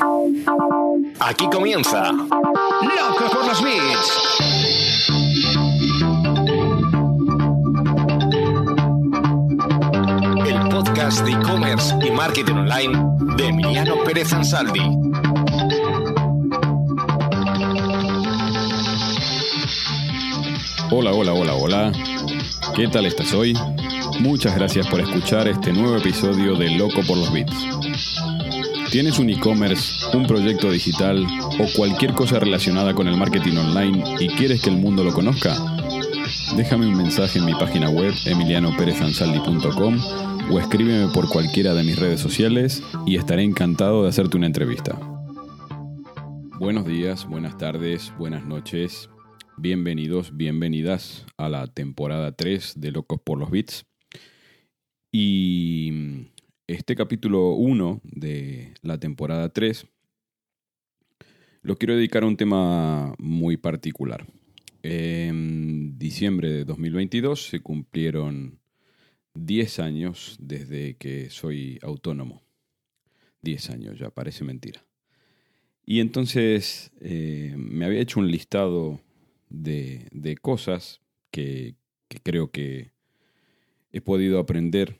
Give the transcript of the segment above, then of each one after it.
Aquí comienza Loco por los Beats. El podcast de e-commerce y marketing online de Emiliano Pérez Ansaldi. Hola, hola, hola, hola. ¿Qué tal estás hoy? Muchas gracias por escuchar este nuevo episodio de Loco por los Bits. ¿Tienes un e-commerce, un proyecto digital o cualquier cosa relacionada con el marketing online y quieres que el mundo lo conozca? Déjame un mensaje en mi página web emilianoperezansaldi.com o escríbeme por cualquiera de mis redes sociales y estaré encantado de hacerte una entrevista. Buenos días, buenas tardes, buenas noches. Bienvenidos, bienvenidas a la temporada 3 de Locos por los Bits. Y este capítulo 1 de la temporada 3 lo quiero dedicar a un tema muy particular. En diciembre de 2022 se cumplieron 10 años desde que soy autónomo. 10 años, ya parece mentira. Y entonces eh, me había hecho un listado de, de cosas que, que creo que he podido aprender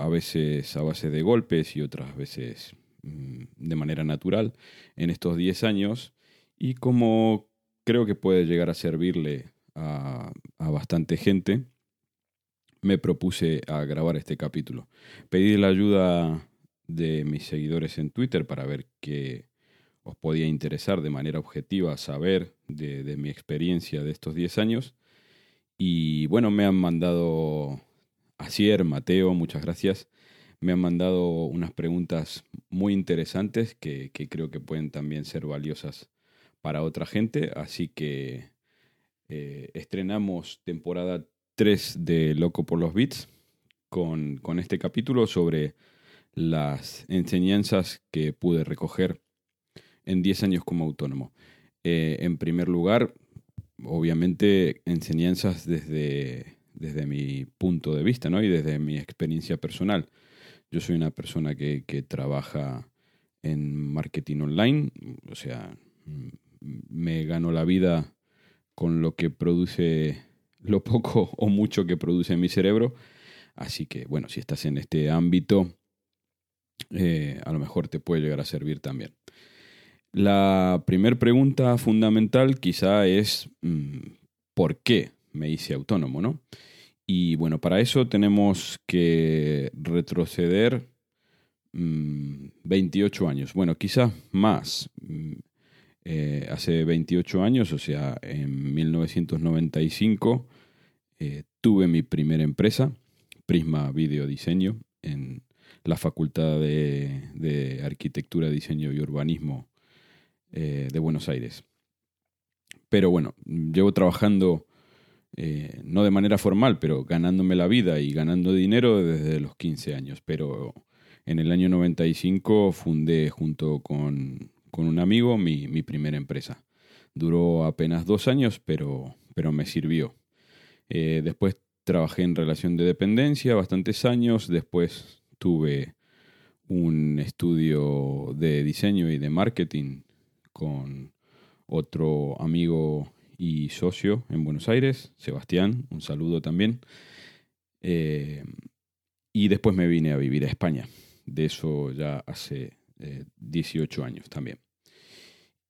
a veces a base de golpes y otras veces mm, de manera natural en estos 10 años y como creo que puede llegar a servirle a, a, bastante gente, me propuse a grabar este capítulo. Pedí la ayuda de mis seguidores en Twitter para ver qué os podía interesar de manera objetiva saber de, de mi experiencia de estos 10 años. Y bueno, me han mandado Asier, Mateo, muchas gracias. Me han mandado unas preguntas muy interesantes que, creo que pueden también ser valiosas para otra gente. Así que eh, estrenamos temporada 3 de Loco por los Beats con, con este capítulo sobre las enseñanzas que pude recoger en 10 años como autónomo. Eh, en primer lugar, obviamente, enseñanzas desde desde mi punto de vista ¿no? y desde mi experiencia personal. Yo soy una persona que, que trabaja en marketing online, o sea, me gano la vida con lo que produce, lo poco o mucho que produce mi cerebro. Así que, bueno, si estás en este ámbito, eh, a lo mejor te puede llegar a servir también. La primera pregunta fundamental quizá es mmm, ¿por qué me hice autónomo? ¿no? Y bueno, para eso tenemos que retroceder mmm, 28 años. Bueno, quizás más. Eh, hace 28 años, o sea, en 1995, eh, tuve mi primera empresa, Prisma Video Diseño, en la Facultad de, de Arquitectura, Diseño y Urbanismo eh, de Buenos Aires. Pero bueno, llevo trabajando eh, no de manera formal, pero ganándome la vida y ganando dinero desde los 15 años. Pero en el año 95 fundé junto con, con un amigo mi, mi, primera empresa. Duró apenas dos años, pero, pero me sirvió. Eh, después trabajé en relación de dependencia bastantes años. Después tuve un estudio de diseño y de marketing con otro amigo y socio en Buenos Aires, Sebastián, un saludo también. Eh, y después me vine a vivir a España. De eso ya hace eh, 18 años también.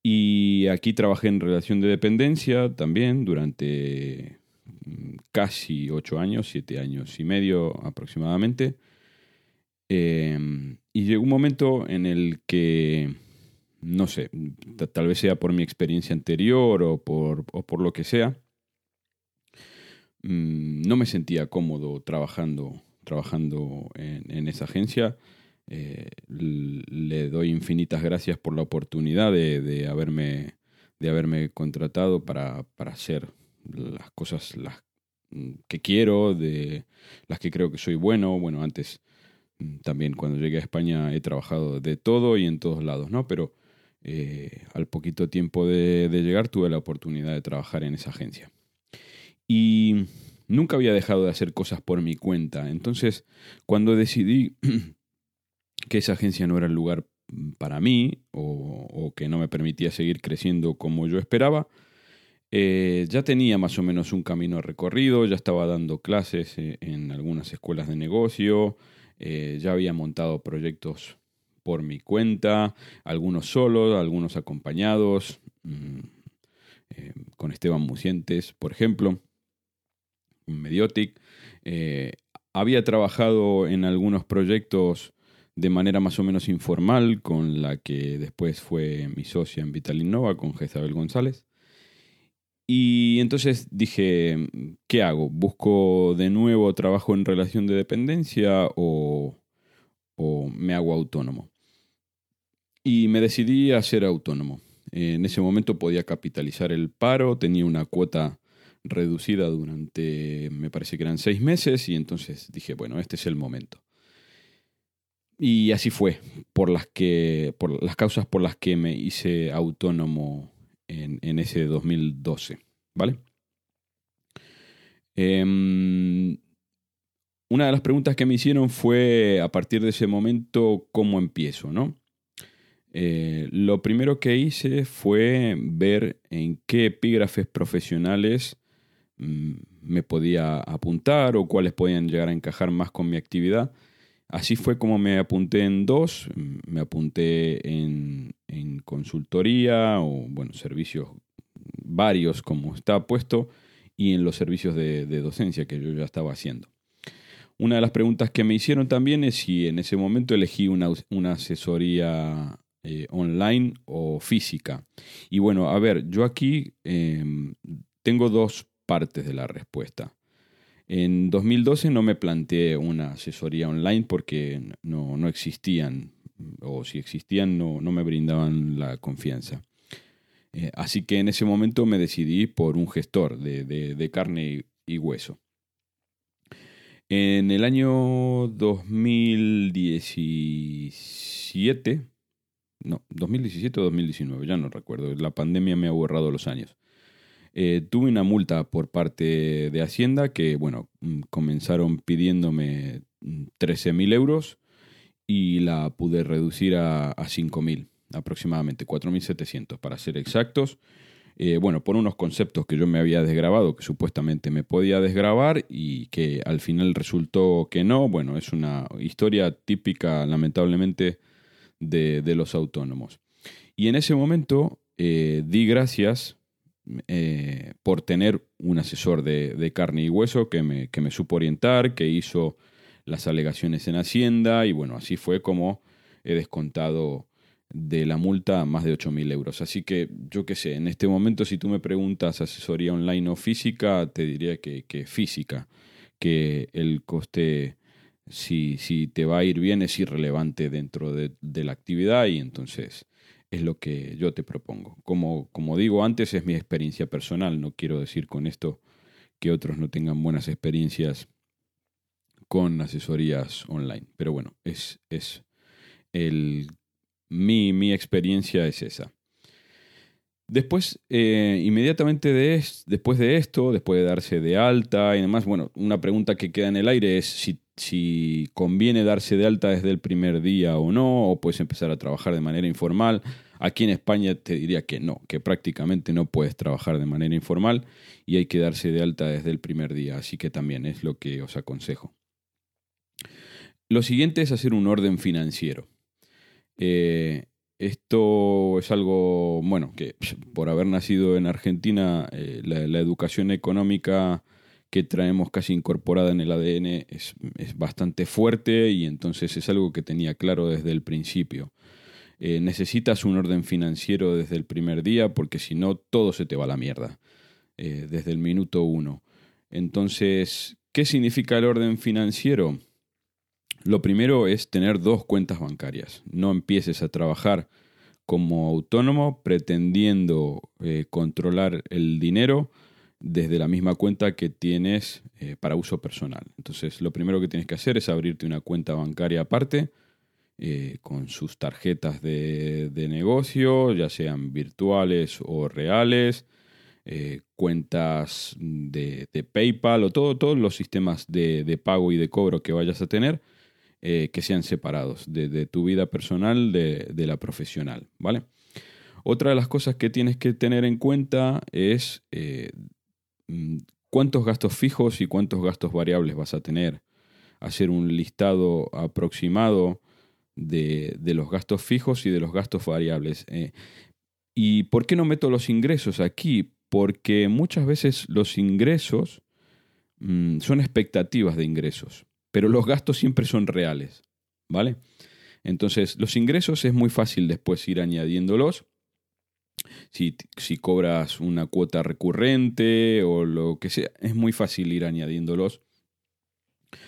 Y aquí trabajé en relación de dependencia también durante mm, casi 8 años, 7 años y medio aproximadamente. Eh, y llegó un momento en el que no sé, tal vez sea por mi experiencia anterior o por, o por lo que sea, mmm, no me sentía cómodo trabajando, trabajando en, en esa agencia. Eh, le doy infinitas gracias por la oportunidad de, de haberme, de haberme contratado para, para hacer las cosas las que quiero, de las que creo que soy bueno. Bueno, antes mm, también cuando llegué a España he trabajado de todo y en todos lados, ¿no? Pero eh, al poquito tiempo de, llegar tuve la oportunidad de trabajar en esa agencia. Y nunca había dejado de hacer cosas por mi cuenta. Entonces, cuando decidí que esa agencia no era el lugar para mí, o que no me permitía seguir creciendo como yo esperaba. Eh, ya tenía más o menos un camino recorrido, ya estaba dando clases eh, en algunas escuelas de negocio, ya había montado proyectos por mi cuenta, algunos solos, algunos acompañados, mm, con Esteban Mucientes, por ejemplo, Mediotic. había trabajado en algunos proyectos de manera más o menos informal con la que después fue mi socia en Vital Innova, con Jezabel González. Y entonces dije, ¿qué hago? ¿Busco de nuevo trabajo en relación de dependencia o, me hago autónomo? Y me decidí a ser autónomo. En ese momento podía capitalizar el paro, tenía una cuota reducida durante, me parece que eran seis meses, y entonces dije, bueno, este es el momento. Y así fue, por las, que, por las causas por las que me hice autónomo en, ese 2012, ¿vale? Em, una de las preguntas que me hicieron fue a partir de ese momento cómo empiezo, ¿no? Eh, lo primero que hice fue ver en qué epígrafes profesionales mm, me podía apuntar o cuáles podían llegar a encajar más con mi actividad Así fue como me apunté en dos, me apunté en, consultoría o, bueno, servicios varios como está puesto y en los servicios de, docencia que yo ya estaba haciendo. Una de las preguntas que me hicieron también es si en ese momento elegí una, asesoría eh, online o física. Y bueno, a ver, yo aquí em, tengo dos partes de la respuesta. En 2012 no me planteé una asesoría online porque no, existían, o si existían no, me brindaban la confianza. Eh, así que en ese momento me decidí por un gestor de, carne y, hueso. En el año 2017, no, 2017 o 2019, ya no recuerdo, la pandemia me ha borrado los años. Eh, tuve una multa por parte de Hacienda que, bueno, mm, comenzaron pidiéndome 13.000 mm, euros y la pude reducir a, a 5.000 aproximadamente, 4.700 para ser exactos. Eh, bueno, por unos conceptos que yo me había desgrabado, que supuestamente me podía desgrabar y que al final resultó que no. Bueno, es una historia típica, lamentablemente, de, de los autónomos. Y en ese momento eh, di gracias eh, por tener un asesor de, carne y hueso que me, que me, supo orientar, que hizo las alegaciones en Hacienda y bueno, así fue como he descontado de la multa más de 8.000 euros. Así que yo qué sé, en este momento si tú me preguntas asesoría online o física, te diría que, física, que el coste, si, si, te va a ir bien, es irrelevante dentro de, la actividad y entonces es lo que yo te propongo. Como, como digo antes, es mi experiencia personal. No quiero decir con esto que otros no tengan buenas experiencias con asesorías online. Pero bueno, es, es el, mi, mi experiencia es esa. Después, eh, inmediatamente de después de esto, después de darse de alta y demás, bueno, una pregunta que queda en el aire es si, si conviene darse de alta desde el primer día o no, o puedes empezar a trabajar de manera informal. Aquí en España te diría que no, que prácticamente no puedes trabajar de manera informal y hay que darse de alta desde el primer día, así que también es lo que os aconsejo. Lo siguiente es hacer un orden financiero. Eh, esto es algo, bueno, que por haber nacido en Argentina, eh, la, educación económica que traemos casi incorporada en el ADN es, bastante fuerte y entonces es algo que tenía claro desde el principio. Eh, necesitas un orden financiero desde el primer día porque si no todo se te va a la mierda, eh, desde el minuto uno. Entonces, ¿qué significa el orden financiero? Lo primero es tener dos cuentas bancarias. No empieces a trabajar como autónomo pretendiendo eh, controlar el dinero desde la misma cuenta que tienes eh, para uso personal. Entonces, lo primero que tienes que hacer es abrirte una cuenta bancaria aparte eh, con sus tarjetas de, negocio, ya sean virtuales o reales, cuentas de, PayPal o todo, todos los sistemas de, de pago y de cobro que vayas a tener eh, que sean separados de, tu vida personal de, de, la profesional, ¿vale? Otra de las cosas que tienes que tener en cuenta es eh, cuántos gastos fijos y cuántos gastos variables vas a tener. Hacer un listado aproximado de, de los gastos fijos y de los gastos variables. Eh, ¿Y por qué no meto los ingresos aquí? Porque muchas veces los ingresos mm, son expectativas de ingresos pero los gastos siempre son reales, ¿vale? Entonces, los ingresos es muy fácil después ir añadiéndolos. Si, si, cobras una cuota recurrente o lo que sea, es muy fácil ir añadiéndolos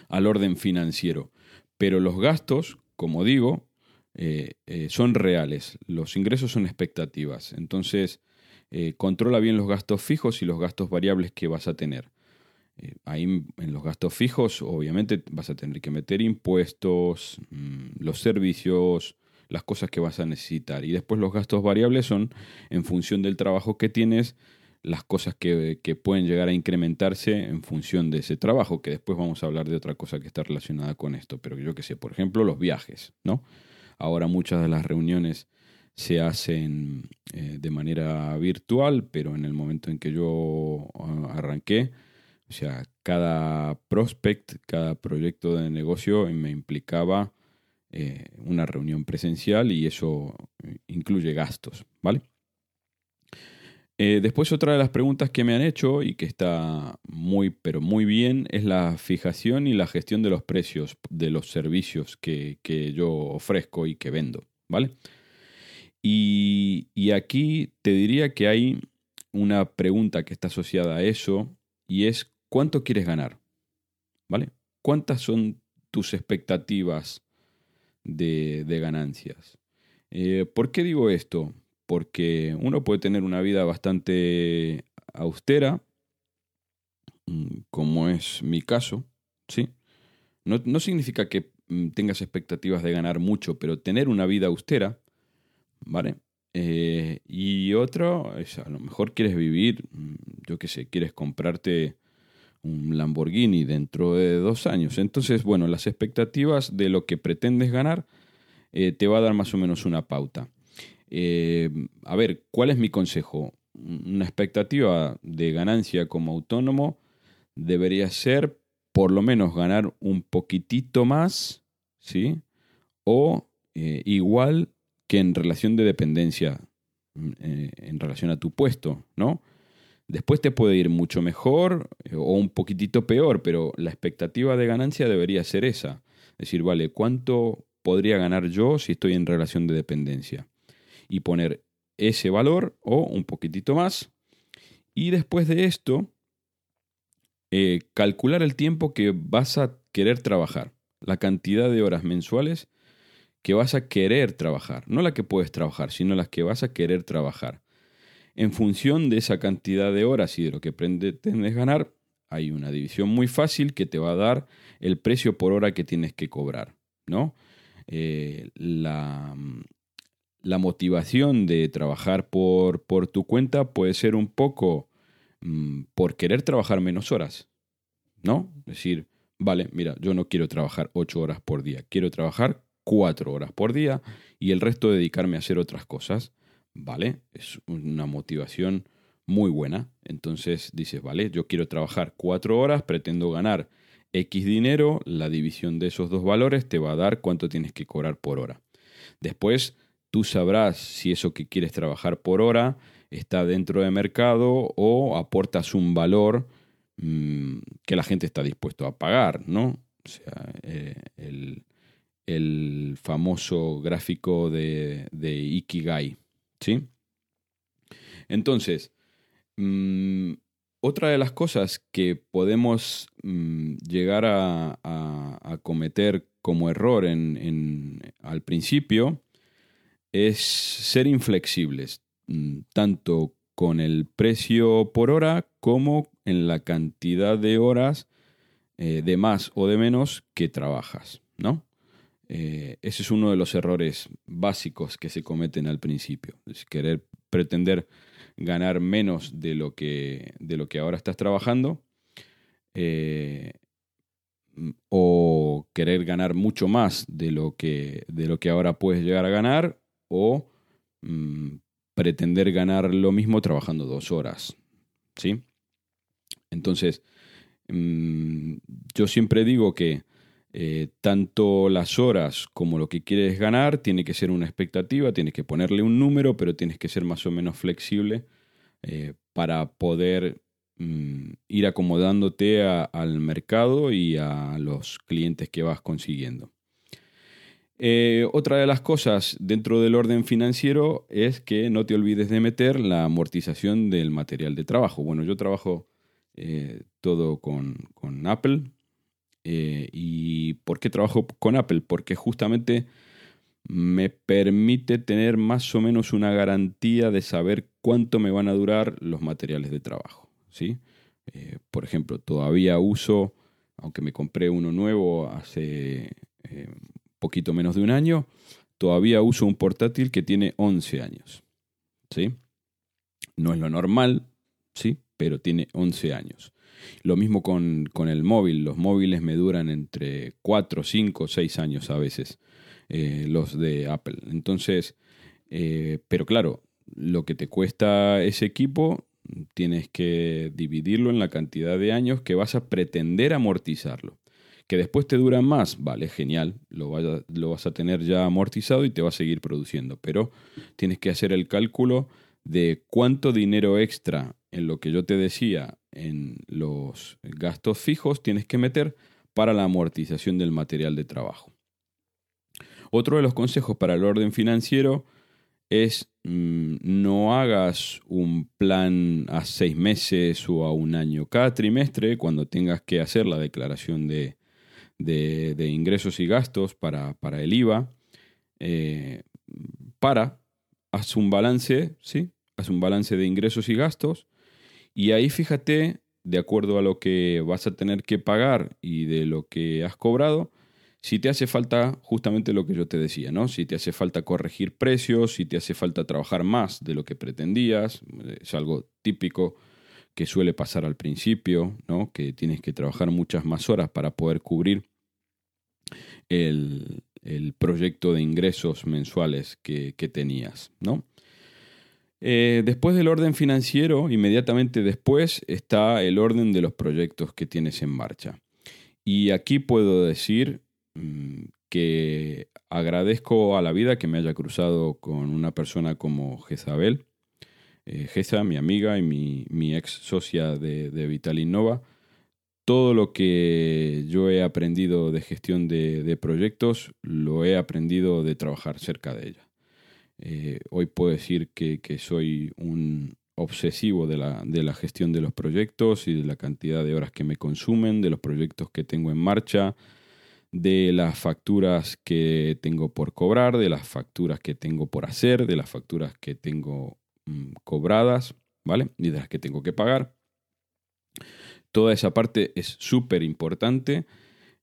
al orden financiero. Pero los gastos, como digo, eh, eh, son reales. Los ingresos son expectativas. Entonces, eh, controla bien los gastos fijos y los gastos variables que vas a tener. Ahí en los gastos fijos, obviamente, vas a tener que meter impuestos, mm, los servicios, las cosas que vas a necesitar. Y después los gastos variables son en función del trabajo que tienes, las cosas que, pueden llegar a incrementarse en función de ese trabajo, que después vamos a hablar de otra cosa que está relacionada con esto. Pero yo que sé, por ejemplo, los viajes, ¿no? Ahora muchas de las reuniones se hacen eh, de manera virtual, pero en el momento en que yo ah, arranqué, o sea, cada prospect, cada proyecto de negocio me implicaba eh, una reunión presencial y eso eh, incluye gastos, ¿vale? Eh, después otra de las preguntas que me han hecho y que está muy, pero muy bien, es la fijación y la gestión de los precios de los servicios que, yo ofrezco y que vendo, ¿vale? Y, y, aquí te diría que hay una pregunta que está asociada a eso y es ¿Cuánto quieres ganar? ¿Vale? ¿Cuántas son tus expectativas de, ganancias? Eh, ¿Por qué digo esto? Porque uno puede tener una vida bastante austera, mm, como es mi caso, ¿sí? No, significa que mm, tengas expectativas de ganar mucho, pero tener una vida austera, ¿vale? Eh, y otro, es, a lo mejor quieres vivir, mm, yo qué sé, quieres comprarte un Lamborghini dentro de dos años. Entonces, bueno, las expectativas de lo que pretendes ganar eh, te va a dar más o menos una pauta. Eh, a ver, ¿cuál es mi consejo? Una expectativa de ganancia como autónomo debería ser por lo menos ganar un poquitito más, ¿sí? O eh, igual que en relación de dependencia, en relación a tu puesto, ¿no? Después te puede ir mucho mejor eh, o un poquitito peor, pero la expectativa de ganancia debería ser esa. Es decir, vale, ¿cuánto podría ganar yo si estoy en relación de dependencia? Y poner ese valor o un poquitito más. Y después de esto, eh, calcular el tiempo que vas a querer trabajar, la cantidad de horas mensuales que vas a querer trabajar, no la que puedes trabajar, sino las que vas a querer trabajar. En función de esa cantidad de horas y de lo que pretendes ganar, hay una división muy fácil que te va a dar el precio por hora que tienes que cobrar. ¿no? Eh, la, motivación de trabajar por, por, tu cuenta puede ser un poco mm, por querer trabajar menos horas. ¿no? Es decir, vale, mira, yo no quiero trabajar ocho horas por día, quiero trabajar cuatro horas por día y el resto dedicarme a hacer otras cosas. ¿Vale? Es una motivación muy buena. Entonces dices, vale, yo quiero trabajar cuatro horas, pretendo ganar X dinero, la división de esos dos valores te va a dar cuánto tienes que cobrar por hora. Después tú sabrás si eso que quieres trabajar por hora está dentro de mercado o aportas un valor mm, que la gente está dispuesto a pagar, ¿no? O sea, eh, el, famoso gráfico de, de Ikigai, Entonces, mm, otra de las cosas que podemos mm, llegar a, cometer como error en, al principio es ser inflexibles, mm, tanto con el precio por hora como en la cantidad de horas eh, de más o de menos que trabajas, ¿no? Eh, ese es uno de los errores básicos que se cometen al principio. Es querer pretender ganar menos de lo que, de lo que ahora estás trabajando. Eh, o querer ganar mucho más de lo que, de lo que ahora puedes llegar a ganar o mm, pretender ganar lo mismo trabajando dos horas. ¿Sí? Entonces, mm, yo siempre digo que eh, tanto las horas como lo que quieres ganar tiene que ser una expectativa, tienes que ponerle un número, pero tienes que ser más o menos flexible eh, para poder mm, ir acomodándote al mercado y a los clientes que vas consiguiendo. Eh, otra de las cosas dentro del orden financiero es que no te olvides de meter la amortización del material de trabajo. Bueno, yo trabajo todo con, con Apple, eh, ¿Y por qué trabajo con Apple? Porque justamente me permite tener más o menos una garantía de saber cuánto me van a durar los materiales de trabajo. ¿sí? Eh, por ejemplo, todavía uso, aunque me compré uno nuevo hace eh, poquito menos de un año, todavía uso un portátil que tiene 11 años. ¿sí? No es lo normal, ¿sí? pero tiene 11 años. Lo mismo con, el móvil. Los móviles me duran entre 4, 5, 6 años a veces, eh, los de Apple. Entonces, eh, pero claro, lo que te cuesta ese equipo, tienes que dividirlo en la cantidad de años que vas a pretender amortizarlo. Que después te dura más, vale, genial, lo, lo vas a tener ya amortizado y te va a seguir produciendo. Pero tienes que hacer el cálculo de cuánto dinero extra en lo que yo te decía en los gastos fijos tienes que meter para la amortización del material de trabajo. Otro de los consejos para el orden financiero es mm, no hagas un plan a seis meses o a un año. Cada trimestre, cuando tengas que hacer la declaración de, ingresos y gastos para, el IVA, eh, para, haz un balance, ¿sí? Haz un balance de ingresos y gastos y ahí fíjate, de acuerdo a lo que vas a tener que pagar y de lo que has cobrado, si te hace falta justamente lo que yo te decía, ¿no? Si te hace falta corregir precios, si te hace falta trabajar más de lo que pretendías, es algo típico que suele pasar al principio, ¿no? Que tienes que trabajar muchas más horas para poder cubrir el, proyecto de ingresos mensuales que, que tenías, ¿no? Eh, después del orden financiero, inmediatamente después está el orden de los proyectos que tienes en marcha. Y aquí puedo decir mm, que agradezco a la vida que me haya cruzado con una persona como Jezabel. Eh, mi amiga y mi, ex socia de, de Vital Innova. Todo lo que yo he aprendido de gestión de proyectos lo he aprendido de trabajar cerca de ella. Eh, hoy puedo decir que, soy un obsesivo de la, de la, gestión de los proyectos y de la cantidad de horas que me consumen, de los proyectos que tengo en marcha, de las facturas que tengo por cobrar, de las facturas que tengo por hacer, de las facturas que tengo mm, cobradas, ¿vale? Y de las que tengo que pagar. Toda esa parte es súper importante.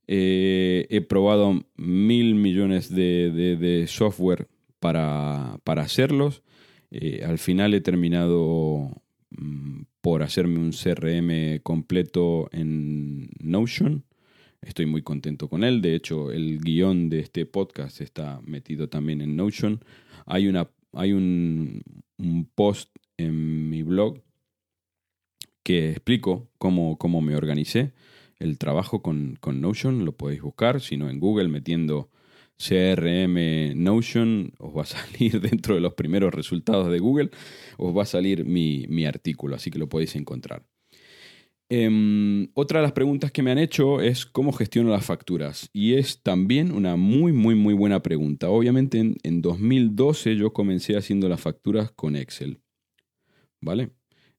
Eh, he probado mil millones de, de software para, hacerlos. Eh, al final he terminado mm, por hacerme un CRM completo en Notion. Estoy muy contento con él. De hecho, el guion de este podcast está metido también en Notion. Hay, una, hay un, post en mi blog que explico cómo, cómo me organicé el trabajo con, con, Notion. Lo podéis buscar, si no en Google, metiendo CRM Notion, os va a salir dentro de los primeros resultados de Google, os va a salir mi, artículo, así que lo podéis encontrar. Em, otra de las preguntas que me han hecho es cómo gestiono las facturas. Y es también una muy, muy, muy buena pregunta. Obviamente en, en 2012 yo comencé haciendo las facturas con Excel. ¿Vale?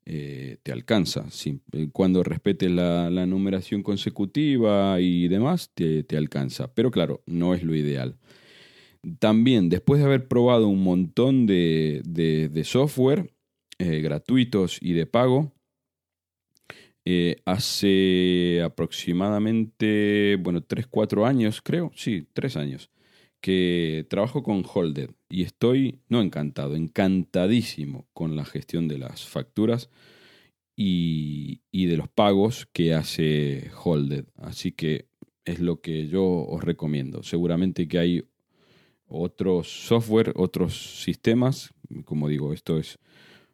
Eh, te alcanza. Eh, cuando respetes la, numeración consecutiva y demás, te, alcanza. Pero claro, no es lo ideal. También, después de haber probado un montón de, software eh, gratuitos y de pago, hace aproximadamente, bueno, 3, 4 años, creo, sí, 3 años, que trabajo con Holded y estoy, no encantado, encantadísimo con la gestión de las facturas y, de los pagos que hace Holded. Así que es lo que yo os recomiendo. Seguramente que hay otros software, otros sistemas. Como digo, esto es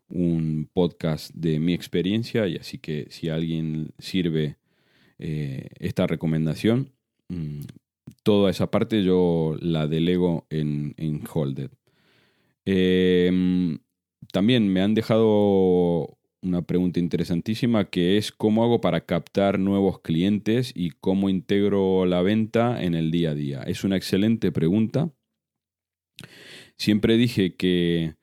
un podcast de mi experiencia y así que si a alguien sirve eh, esta recomendación, mm, toda esa parte yo la delego en, en Holded. Em, también me han dejado una pregunta interesantísima que es cómo hago para captar nuevos clientes y cómo integro la venta en el día a día. Es una excelente pregunta. Siempre dije que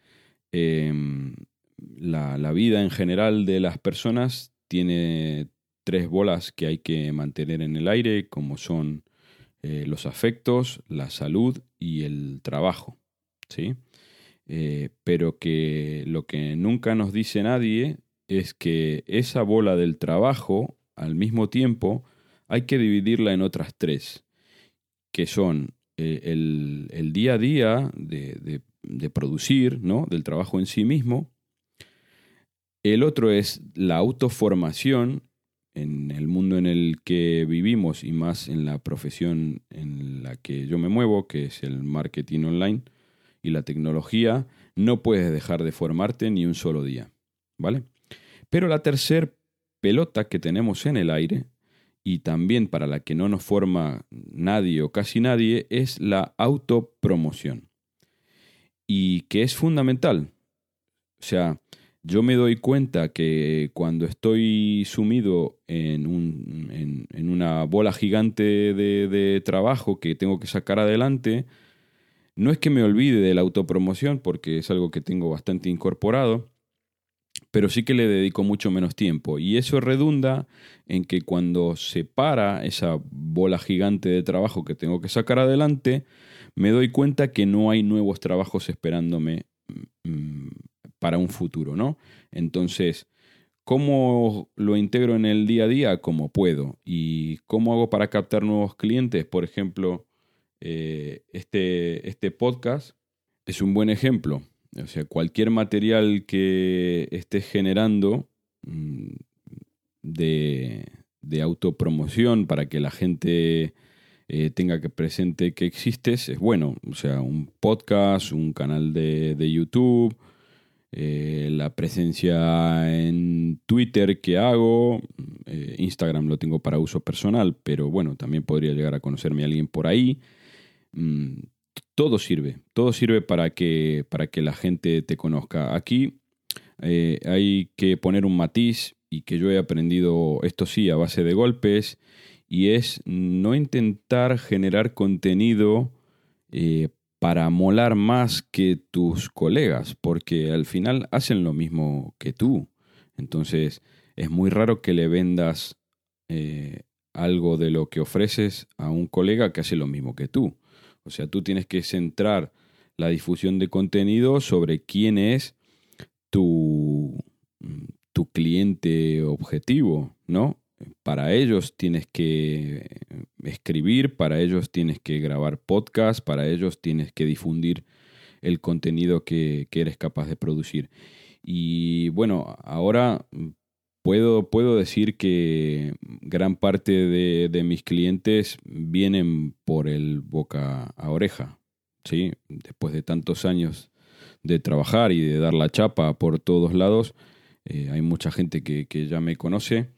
em, la, vida en general de las personas tiene tres bolas que hay que mantener en el aire, como son eh, los afectos, la salud y el trabajo. ¿sí? Eh, pero que lo que nunca nos dice nadie es que esa bola del trabajo, al mismo tiempo, hay que dividirla en otras tres, que son eh, el, día a día de, de, producir, ¿no? del trabajo en sí mismo. El otro es la autoformación en el mundo en el que vivimos y más en la profesión en la que yo me muevo, que es el marketing online y la tecnología, no puedes dejar de formarte ni un solo día, ¿vale? Pero la tercer pelota que tenemos en el aire, y también para la que no nos forma nadie o casi nadie, es la autopromoción. Y que es fundamental. O sea, yo me doy cuenta que cuando estoy sumido en, un, en, una bola gigante de, de, trabajo que tengo que sacar adelante, no es que me olvide de la autopromoción, porque es algo que tengo bastante incorporado, pero sí que le dedico mucho menos tiempo. Y eso redunda en que cuando se para esa bola gigante de trabajo que tengo que sacar adelante, me doy cuenta que no hay nuevos trabajos esperándome mm, para un futuro, ¿no? Entonces, ¿cómo lo integro en el día a día? Como puedo. ¿Y cómo hago para captar nuevos clientes? Por ejemplo, eh, este, este podcast es un buen ejemplo o sea, cualquier material que estés generando mm, de, autopromoción para que la gente eh, tenga que presente que existes es bueno. O sea, un podcast, un canal de, YouTube, eh, la presencia en Twitter que hago, eh, Instagram lo tengo para uso personal, pero bueno, también podría llegar a conocerme a alguien por ahí. Mm, todo sirve, todo sirve para que, para que la gente te conozca. Aquí eh, hay que poner un matiz y que yo he aprendido esto sí a base de golpes y es no intentar generar contenido para molar más que tus colegas, porque al final hacen lo mismo que tú. Entonces es muy raro que le vendas eh, algo de lo que ofreces a un colega que hace lo mismo que tú. O sea, tú tienes que centrar la difusión de contenido sobre quién es tu, tu cliente objetivo, ¿no? Para ellos tienes que escribir, para ellos tienes que grabar podcast, para ellos tienes que difundir el contenido que, eres capaz de producir. Y bueno, ahora puedo, puedo decir que gran parte de, mis clientes vienen por el boca a oreja. ¿sí? Después de tantos años de trabajar y de dar la chapa por todos lados, eh, hay mucha gente que, ya me conoce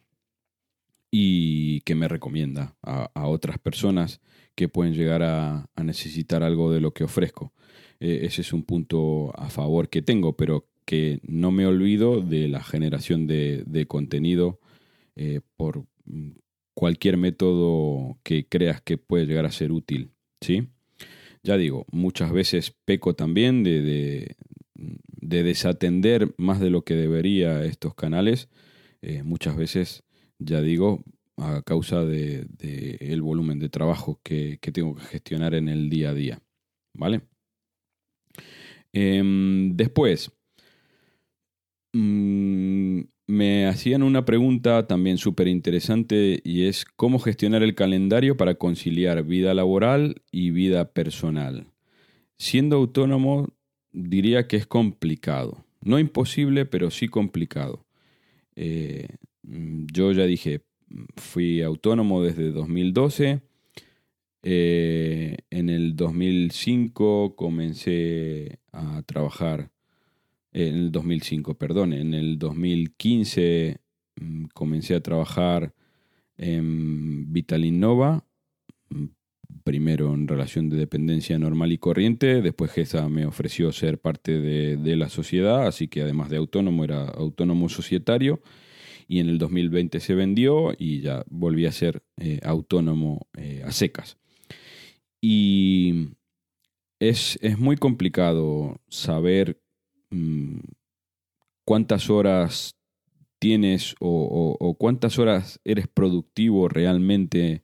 y que me recomienda a, otras personas que pueden llegar a, necesitar algo de lo que ofrezco. Eh, ese es un punto a favor que tengo, pero que no me olvido de la generación de, contenido eh, por cualquier método que creas que puede llegar a ser útil. ¿sí? Ya digo, muchas veces peco también de, desatender más de lo que debería estos canales. Eh, muchas veces, ya digo, a causa del de, el volumen de trabajo que, que, tengo que gestionar en el día a día. ¿Vale? Em, después, Mm, me hacían una pregunta también súper interesante y es cómo gestionar el calendario para conciliar vida laboral y vida personal. Siendo autónomo diría que es complicado. No imposible, pero sí complicado. Eh, yo ya dije, fui autónomo desde 2012 Eh, en el 2005 comencé a trabajar, en el 2005, perdón, en el 2015 mm, comencé a trabajar en Vitalinnova, mm, primero en relación de dependencia normal y corriente, después GESA me ofreció ser parte de, la sociedad, así que además de autónomo era autónomo societario, y en el 2020 se vendió y ya volví a ser eh, autónomo eh, a secas. Y es, muy complicado saber mm, cuántas horas tienes o, cuántas horas eres productivo realmente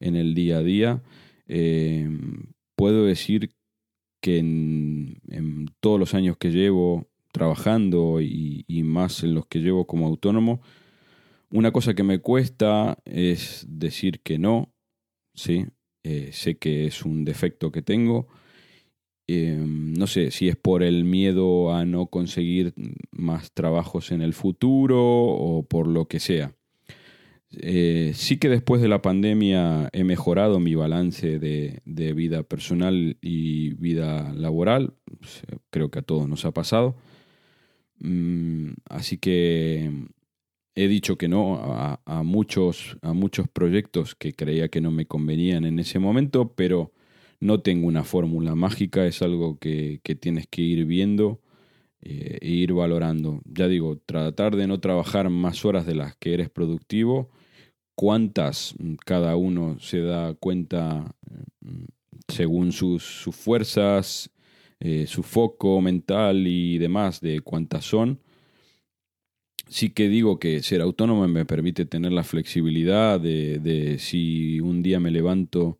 en el día a día. Eh, puedo decir que en, todos los años que llevo trabajando y, más en los que llevo como autónomo, una cosa que me cuesta es decir que no, ¿sí? Eh, sé que es un defecto que tengo. Em, no sé si es por el miedo a no conseguir más trabajos en el futuro o por lo que sea. Eh, sí que después de la pandemia he mejorado mi balance de, vida personal y vida laboral. Creo que a todos nos ha pasado. Mm, así que he dicho que no a, muchos, a muchos proyectos que creía que no me convenían en ese momento, pero no tengo una fórmula mágica, es algo que, tienes que ir viendo eh, e ir valorando. Ya digo, tratar de no trabajar más horas de las que eres productivo, cuántas mm, cada uno se da cuenta mm, según sus, fuerzas, eh, su foco mental y demás de cuántas son sí que digo que ser autónomo me permite tener la flexibilidad de, si un día me levanto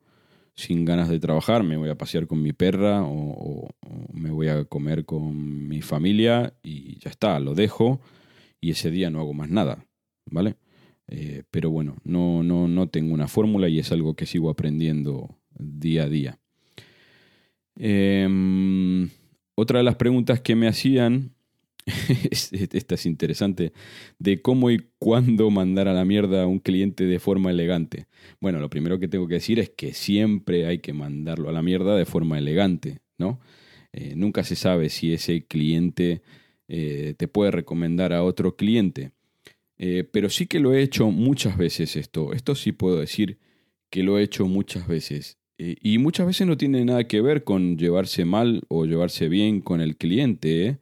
sin ganas de trabajar, me voy a pasear con mi perra o, me voy a comer con mi familia y ya está, lo dejo y ese día no hago más nada, ¿vale? Eh, pero bueno, no, no, no tengo una fórmula y es algo que sigo aprendiendo día a día. Em, otra de las preguntas que me hacían esta es interesante, de cómo y cuándo mandar a la mierda a un cliente de forma elegante. Bueno, lo primero que tengo que decir es que siempre hay que mandarlo a la mierda de forma elegante, ¿no? Eh, nunca se sabe si ese cliente eh, te puede recomendar a otro cliente. Eh, pero sí que lo he hecho muchas veces esto. Esto sí puedo decir que lo he hecho muchas veces. Y muchas veces no tiene nada que ver con llevarse mal o llevarse bien con el cliente.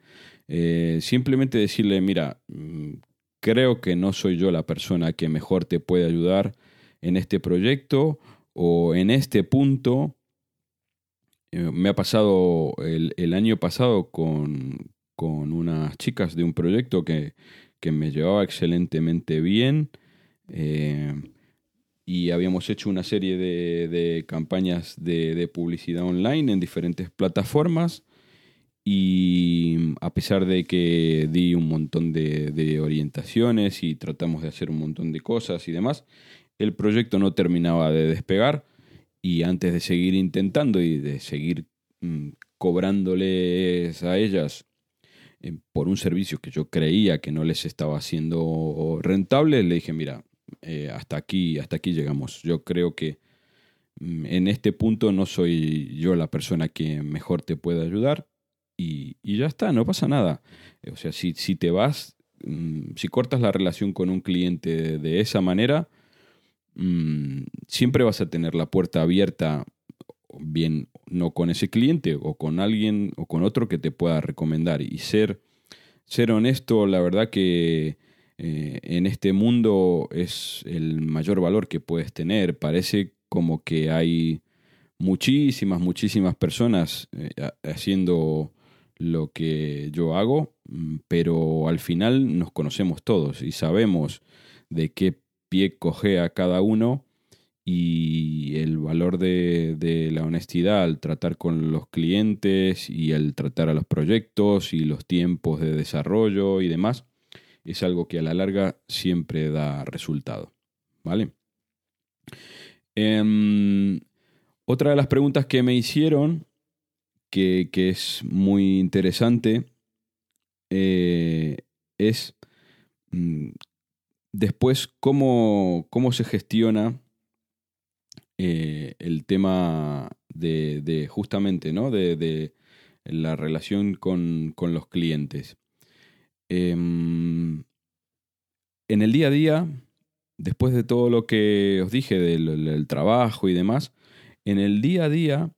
Eh, simplemente decirle, mira, mm, creo que no soy yo la persona que mejor te puede ayudar en este proyecto o en este punto. Eh, me ha pasado el, año pasado con, unas chicas de un proyecto que, me llevaba excelentemente bien. Eh, y habíamos hecho una serie de, campañas de, publicidad online en diferentes plataformas y a pesar de que di un montón de, orientaciones y tratamos de hacer un montón de cosas y demás, el proyecto no terminaba de despegar y antes de seguir intentando y de seguir mm, cobrándoles a ellas eh, por un servicio que yo creía que no les estaba haciendo rentable, le dije, mira, eh, hasta aquí, hasta aquí llegamos. Yo creo que mm, en este punto no soy yo la persona que mejor te puede ayudar y, ya está, no pasa nada. O sea, si, si te vas, mm, si cortas la relación con un cliente de, esa manera, mm, siempre vas a tener la puerta abierta, bien no con ese cliente o con alguien o con otro que te pueda recomendar. Y ser, ser honesto, la verdad que eh, en este mundo es el mayor valor que puedes tener. Parece como que hay muchísimas, muchísimas personas eh, haciendo lo que yo hago, mm, pero al final nos conocemos todos y sabemos de qué pie coge a cada uno y el valor de, la honestidad al tratar con los clientes y al tratar a los proyectos y los tiempos de desarrollo y demás es algo que a la larga siempre da resultado. ¿Vale? Em, otra de las preguntas que me hicieron que, es muy interesante eh, es mm, después cómo, cómo, se gestiona eh, el tema de, justamente, ¿no? De, la relación con, los clientes. Em, en el día a día, después de todo lo que os dije del, trabajo y demás, en el día a día,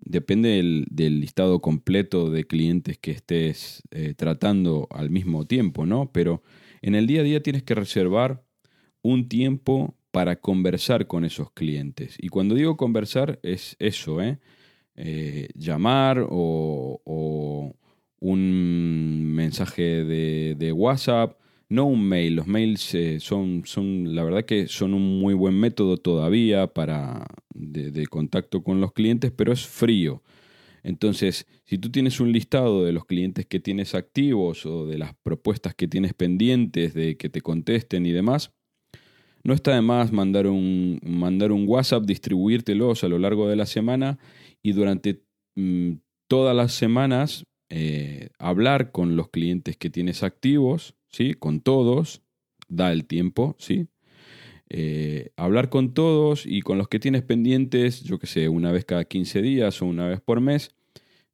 depende del, listado completo de clientes que estés eh, tratando al mismo tiempo, ¿no? Pero en el día a día tienes que reservar un tiempo para conversar con esos clientes. Y cuando digo conversar es eso, ¿eh? eh llamar o, un mensaje de, WhatsApp, no un mail. Los mails eh, son, son, la verdad que son un muy buen método todavía para de, contacto con los clientes, pero es frío. Entonces, si tú tienes un listado de los clientes que tienes activos o de las propuestas que tienes pendientes de que te contesten y demás, no está de más mandar un, mandar un WhatsApp, distribuírtelos a lo largo de la semana y durante mm, todas las semanas eh, hablar con los clientes que tienes activos, ¿sí? con todos, da el tiempo, ¿sí? Eh, hablar con todos y con los que tienes pendientes, yo que sé, una vez cada 15 días o una vez por mes,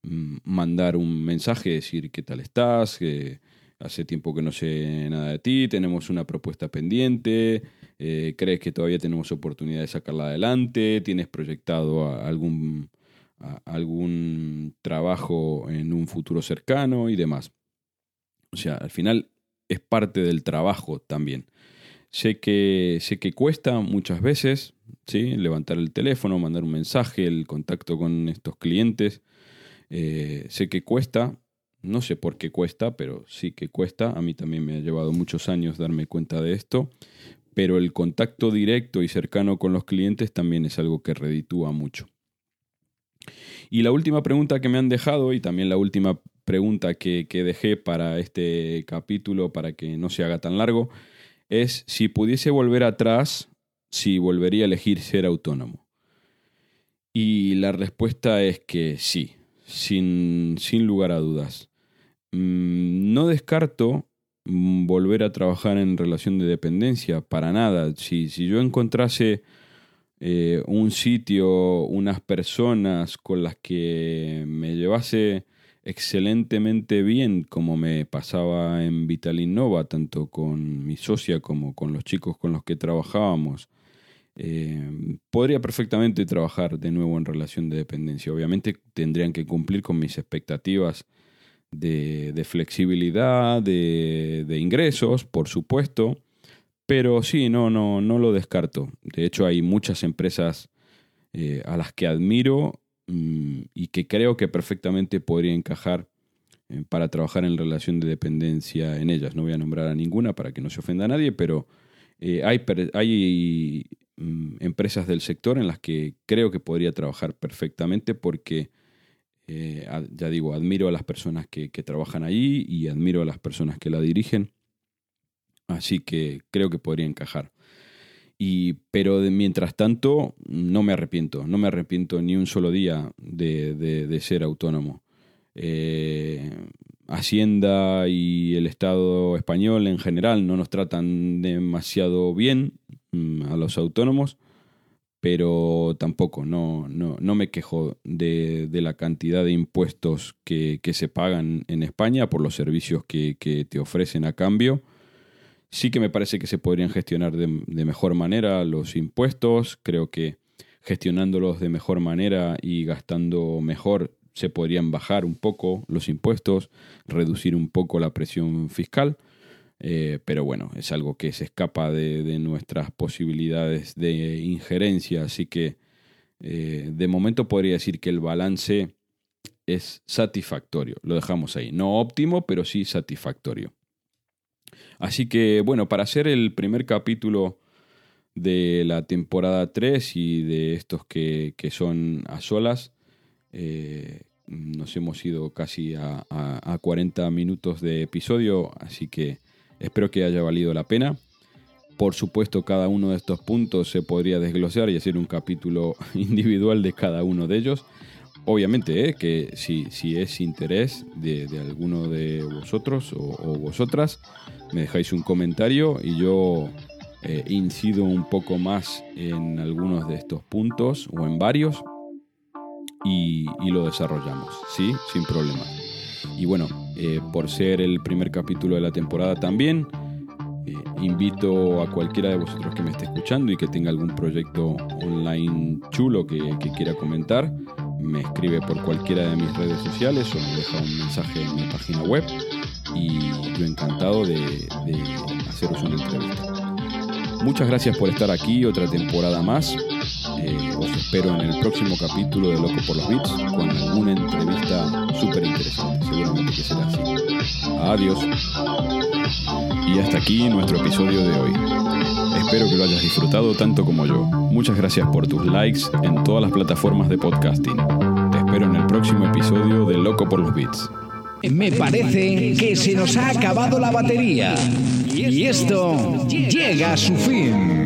mm, mandar un mensaje, decir qué tal estás, que hace tiempo que no sé nada de ti, tenemos una propuesta pendiente, eh, crees que todavía tenemos oportunidad de sacarla adelante, tienes proyectado algún, algún trabajo en un futuro cercano y demás. O sea, al final es parte del trabajo también. Sé que, sé que cuesta muchas veces, ¿sí? Levantar el teléfono, mandar un mensaje, el contacto con estos clientes. Eh, sé que cuesta, no sé por qué cuesta, pero sí que cuesta. A mí también me ha llevado muchos años darme cuenta de esto pero el contacto directo y cercano con los clientes también es algo que reditúa mucho. Y la última pregunta que me han dejado, y también la última pregunta que, dejé para este capítulo, para que no se haga tan largo, es si pudiese volver atrás, si volvería a elegir ser autónomo. Y la respuesta es que sí, sin, sin lugar a dudas. Mm, no descarto Mm, volver a trabajar en relación de dependencia, para nada. Si, si yo encontrase eh, un sitio, unas personas con las que me llevase excelentemente bien, como me pasaba en Vitalinnova, tanto con mi socia como con los chicos con los que trabajábamos, eh, podría perfectamente trabajar de nuevo en relación de dependencia. Obviamente tendrían que cumplir con mis expectativas de, flexibilidad, de, ingresos, por supuesto, pero sí, no, no, no lo descarto. De hecho, hay muchas empresas eh, a las que admiro mm, y que creo que perfectamente podría encajar eh, para trabajar en relación de dependencia en ellas. No voy a nombrar a ninguna para que no se ofenda a nadie, pero eh, hay, hay mm, empresas del sector en las que creo que podría trabajar perfectamente porque ya digo, admiro a las personas que, trabajan allí y admiro a las personas que la dirigen. Así que creo que podría encajar. Y, pero mientras tanto, no me arrepiento. No me arrepiento ni un solo día de, ser autónomo. Eh, Hacienda y el Estado español en general no nos tratan demasiado bien mm, a los autónomos pero tampoco, no, no, no me quejo de, la cantidad de impuestos que, se pagan en España por los servicios que, te ofrecen a cambio. Sí que me parece que se podrían gestionar de, mejor manera los impuestos, creo que gestionándolos de mejor manera y gastando mejor se podrían bajar un poco los impuestos, reducir un poco la presión fiscal eh, pero bueno, es algo que se escapa de, nuestras posibilidades de injerencia, así que eh, de momento podría decir que el balance es satisfactorio. Lo dejamos ahí. No óptimo, pero sí satisfactorio. Así que bueno, para hacer el primer capítulo de la temporada 3 y de estos que, son a solas, eh, nos hemos ido casi a, a 40 minutos de episodio, así que Espero que haya valido la pena. Por supuesto, cada uno de estos puntos se podría desglosar y hacer un capítulo individual de cada uno de ellos. Obviamente, ¿eh? que si, si, es interés de, alguno de vosotros o, vosotras, me dejáis un comentario y yo eh, incido un poco más en algunos de estos puntos o en varios y, lo desarrollamos, ¿sí? Sin problema. Y bueno, eh, por ser el primer capítulo de la temporada también, eh, invito a cualquiera de vosotros que me esté escuchando y que tenga algún proyecto online chulo que, quiera comentar, me escribe por cualquiera de mis redes sociales o me deja un mensaje en mi página web y yo encantado de, haceros una entrevista. Muchas gracias por estar aquí otra temporada más. Eh, os espero en el próximo capítulo de Loco por los Beats con alguna entrevista súper interesante. Seguramente que será así. Adiós. Y hasta aquí nuestro episodio de hoy. Espero que lo hayas disfrutado tanto como yo. Muchas gracias por tus likes en todas las plataformas de podcasting. Te espero en el próximo episodio de Loco por los Beats. Me parece que se nos ha acabado la batería. Y esto llega a su fin.